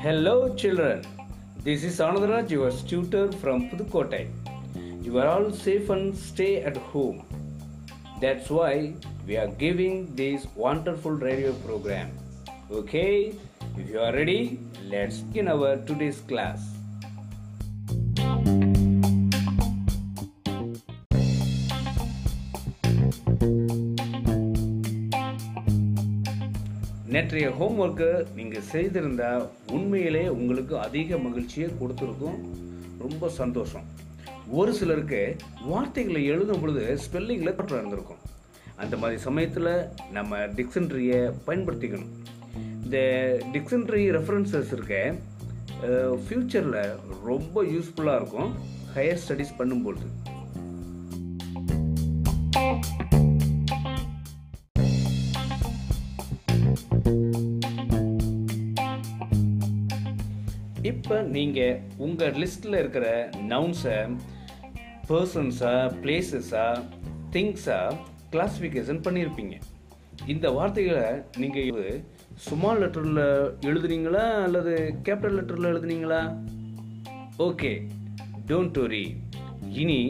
Hello, children. This is Anandaraj, your tutor from Pudukkottai. You are all safe and stay at home. That's why we are giving this wonderful radio program. Okay, if you are ready, let's begin our today's class. நேற்றைய ஹோம்ஒர்க்கை நீங்கள் செய்திருந்தால் உண்மையிலே உங்களுக்கு அதிக மகிழ்ச்சியை கொடுத்துருக்கும். ரொம்ப சந்தோஷம். ஒரு சிலருக்கு வார்த்தைகளை எழுதும் பொழுது ஸ்பெல்லிங்கில் தப்பு இருந்திருக்கும் அந்த மாதிரி சமயத்தில் நம்ம டிக்ஷனரியை பயன்படுத்திக்கணும். இந்த டிக்ஷனரி ரெஃபரன்சஸ் இருக்க ஃப்யூச்சரில் ரொம்ப யூஸ்ஃபுல்லாக இருக்கும். ஹையர் ஸ்டடீஸ் பண்ணும்பொழுது இப்போ நீங்கள் உங்கள் லிஸ்ட்டில் இருக்கிற நவுன்ஸை பர்சன்ஸா பிளேசஸா திங்ஸா கிளாஸிஃபிகேஷன் பண்ணியிருப்பீங்க இந்த வார்த்தைகளை நீங்கள் சுமால் லெட்டரில் எழுதுனீங்களா அல்லது கேபிட்டல் லெட்டரில் எழுதுனீங்களா? ஓகே டோன்ட் வரி இனி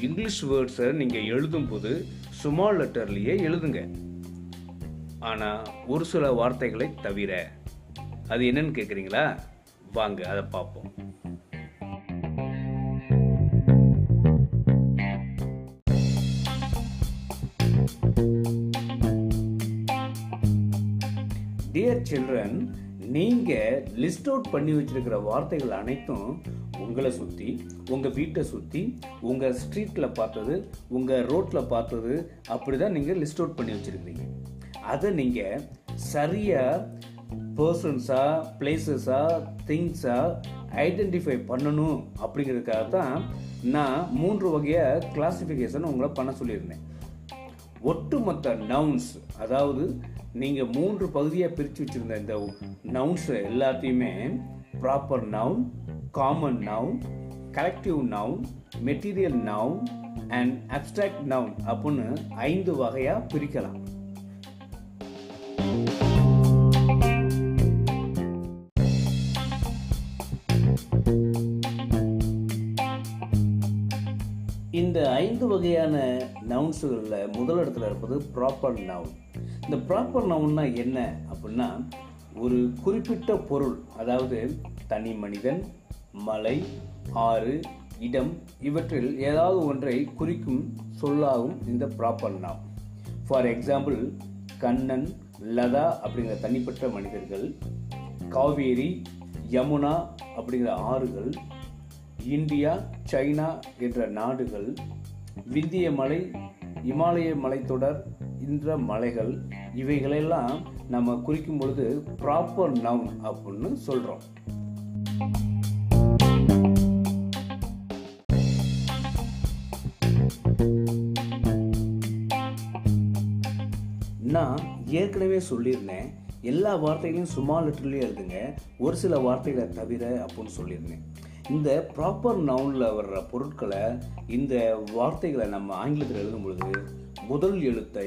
இங்கிலீஷ் வேர்ட்ஸை நீங்கள் எழுதும்போது சுமால் லெட்டர்லேயே எழுதுங்க. ஆனால் ஒரு சில வார்த்தைகளை தவிர அது என்னன்னு கேட்குறீங்களா வாங்க அதை பார்ப்போம். டியர் சில்ட்ரன் நீங்கள் லிஸ்ட் அவுட் பண்ணி வச்சிருக்கிற வார்த்தைகள் அனைத்தும் உங்களை சுற்றி உங்கள் வீட்டை சுற்றி உங்கள் ஸ்ட்ரீட்டில் பார்த்தது உங்கள் ரோட்டில் பார்த்தது அப்படி தான் நீங்கள் லிஸ்ட் அவுட் பண்ணி வச்சுருக்கீங்க அதை நீங்கள் சரியாக பர்சன்ஸா பிளேசஸா திங்ஸா ஐடென்டிஃபை பண்ணணும் அப்படிங்கிறதுக்காக தான் நான் மூன்று வகையாக கிளாசிஃபிகேஷன் உங்களை பண்ண சொல்லியிருந்தேன். ஒட்டுமொத்த நவுன்ஸ் அதாவது நீங்கள் மூன்று பகுதியாக பிரித்து வச்சுருந்த இந்த நவுன்ஸை எல்லாத்தையுமே proper noun common noun collective noun material noun and abstract noun அப்படின்னு ஐந்து வகையாக பிரிக்கலாம். இந்த ஐந்து வகையான நவுன்ஸுகளில் முதல் இடத்துல இருப்பது ப்ராப்பர் நவுன் இந்த ப்ராப்பர் நவுன்னா என்ன அப்படின்னா ஒரு குறிப்பிட்ட பொருள் அதாவது தனி மனிதன் மலை ஆறு இடம் இவற்றில் ஏதாவது ஒன்றை குறிக்கும் சொல்லாகும் இந்த proper noun for example Kannan Latha அப்படிங்கிற தனிப்பட்ட மனிதர்கள் காவேரி யமுனா அப்படிங்கிற ஆறுகள் இந்தியா சைனா என்ற நாடுகள் விந்திய மலை இமாலய மலைத்தொடர் இந்த மலைகள் இவைகளெல்லாம் நம்ம குறிக்கும் பொழுது ப்ராப்பர் நவுன் அப்படின்னு சொல்கிறோம் நான் ஏற்கனவே சொல்லியிருந்தேன் எல்லா வார்த்தைகளையும் சும்மா லெட்டர்லேயே எழுதுங்க ஒரு சில வார்த்தைகளை தவிர அப்படின்னு சொல்லியிருந்தேன். இந்த ப்ராப்பர் நவுனில் வர்ற பொருட்களை இந்த வார்த்தைகளை நம்ம ஆங்கிலத்தில் எழுதும் பொழுது முதல் எழுத்தை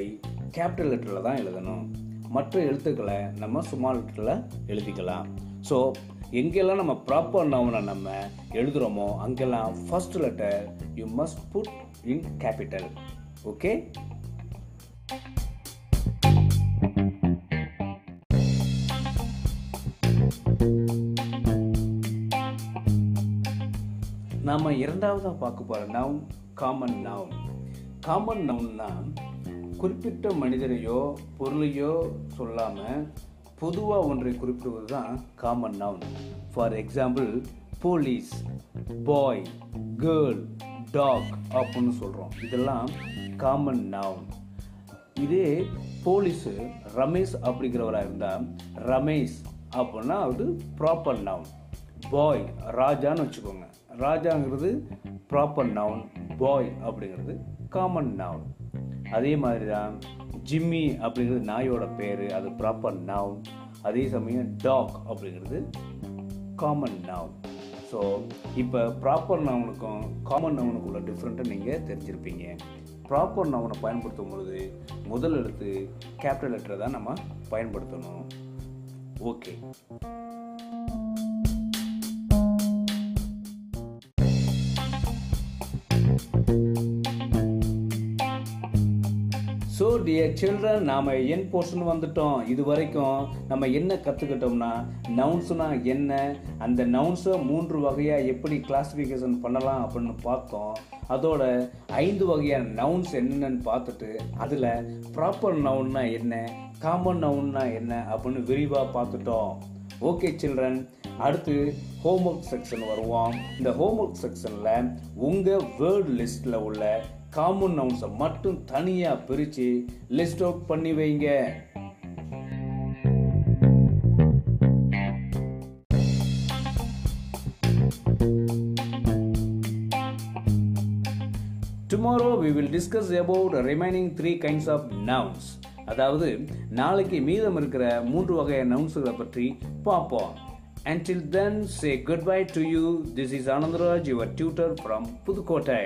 கேபிட்டல் லெட்டரில் தான் எழுதணும். மற்ற எழுத்துக்களை நம்ம சுமால் லெட்டரில் எழுதிக்கலாம். ஸோ எங்கெல்லாம் நம்ம ப்ராப்பர் நவுனை நம்ம எழுதுகிறோமோ அங்கெல்லாம் first letter you must put in capital okay நாம் இரண்டாவதாக பார்க்க போகிற நவுன் காமன் நவுன் காமன் நவுன்னா குறிப்பிட்ட மனிதரையோ பொருளையோ சொல்லாமல் பொதுவாக ஒன்றை குறிப்பிடுவது தான் common noun for example police boy girl dog அப்படின்னு சொல்கிறோம் இதெல்லாம் காமன் நவுன் இதே போலீஸு ரமேஷ் அப்படிங்கிறவராக இருந்தால் ரமேஷ் அப்படின்னா அது ப்ராப்பர் நவுன் பாய் ராஜான்னு வச்சுக்கோங்க. ராஜாங்கிறது ப்ராப்பர் நவுன் பாய் அப்படிங்கிறது காமன் நவுன் அதே மாதிரி தான் ஜிம்மி அப்படிங்கிறது நாயோட பேர் அது ப்ராப்பர் நவுன் அதே சமயம் டாக் அப்படிங்கிறது காமன் நவுன் ஸோ இப்போ ப்ராப்பர் நவுனுக்கும் காமன் நவுனுக்கும் உள்ள டிஃப்ரெண்ட்டை நீங்கள் தெரிஞ்சிருப்பீங்க. ப்ராப்பர் நவுனை பயன்படுத்தும் பொழுது முதல் எழுத்து கேபிட்டல் லெட்டரை தான் நம்ம பயன்படுத்தணும். ஓகே டியர் சில்ட்ரன் நாம் என் போர்ஷன் வந்துட்டோம். இது வரைக்கும் நம்ம என்ன கற்றுக்கிட்டோம்னா நவுன்ஸுனா என்ன அந்த நவுன்ஸை மூன்று வகையாக எப்படி கிளாஸிஃபிகேஷன் பண்ணலாம் அப்படின்னு பார்த்தோம் அதோட ஐந்து வகையான நவுன்ஸ் என்னென்னு பார்த்துட்டு அதில் ப்ராப்பர் நவுன்னா என்ன காமன் நவுன்னா என்ன அப்படின்னு விரிவாக பார்த்துட்டோம். ஓகே சில்ட்ரன் அடுத்து ஹோம்ஒர்க் செக்ஷன் வருவோம். இந்த ஹோம்ஒர்க் செக்ஷனில் உங்கள் வேர்ட் லிஸ்ட்டில் உள்ள காமன் நவுன்ஸை மட்டும் தனியாக பிரித்து லிஸ்ட் அவுட் பண்ணி வைங்க. Tomorrow we will discuss about remaining three kinds of nouns அதாவது நாளைக்கு மீதம் இருக்கிற மூன்று வகையான நவுன்ஸுகளை பற்றி பார்ப்போம். Until then say good bye to you this is Anandaraj your tutor from Pudukkottai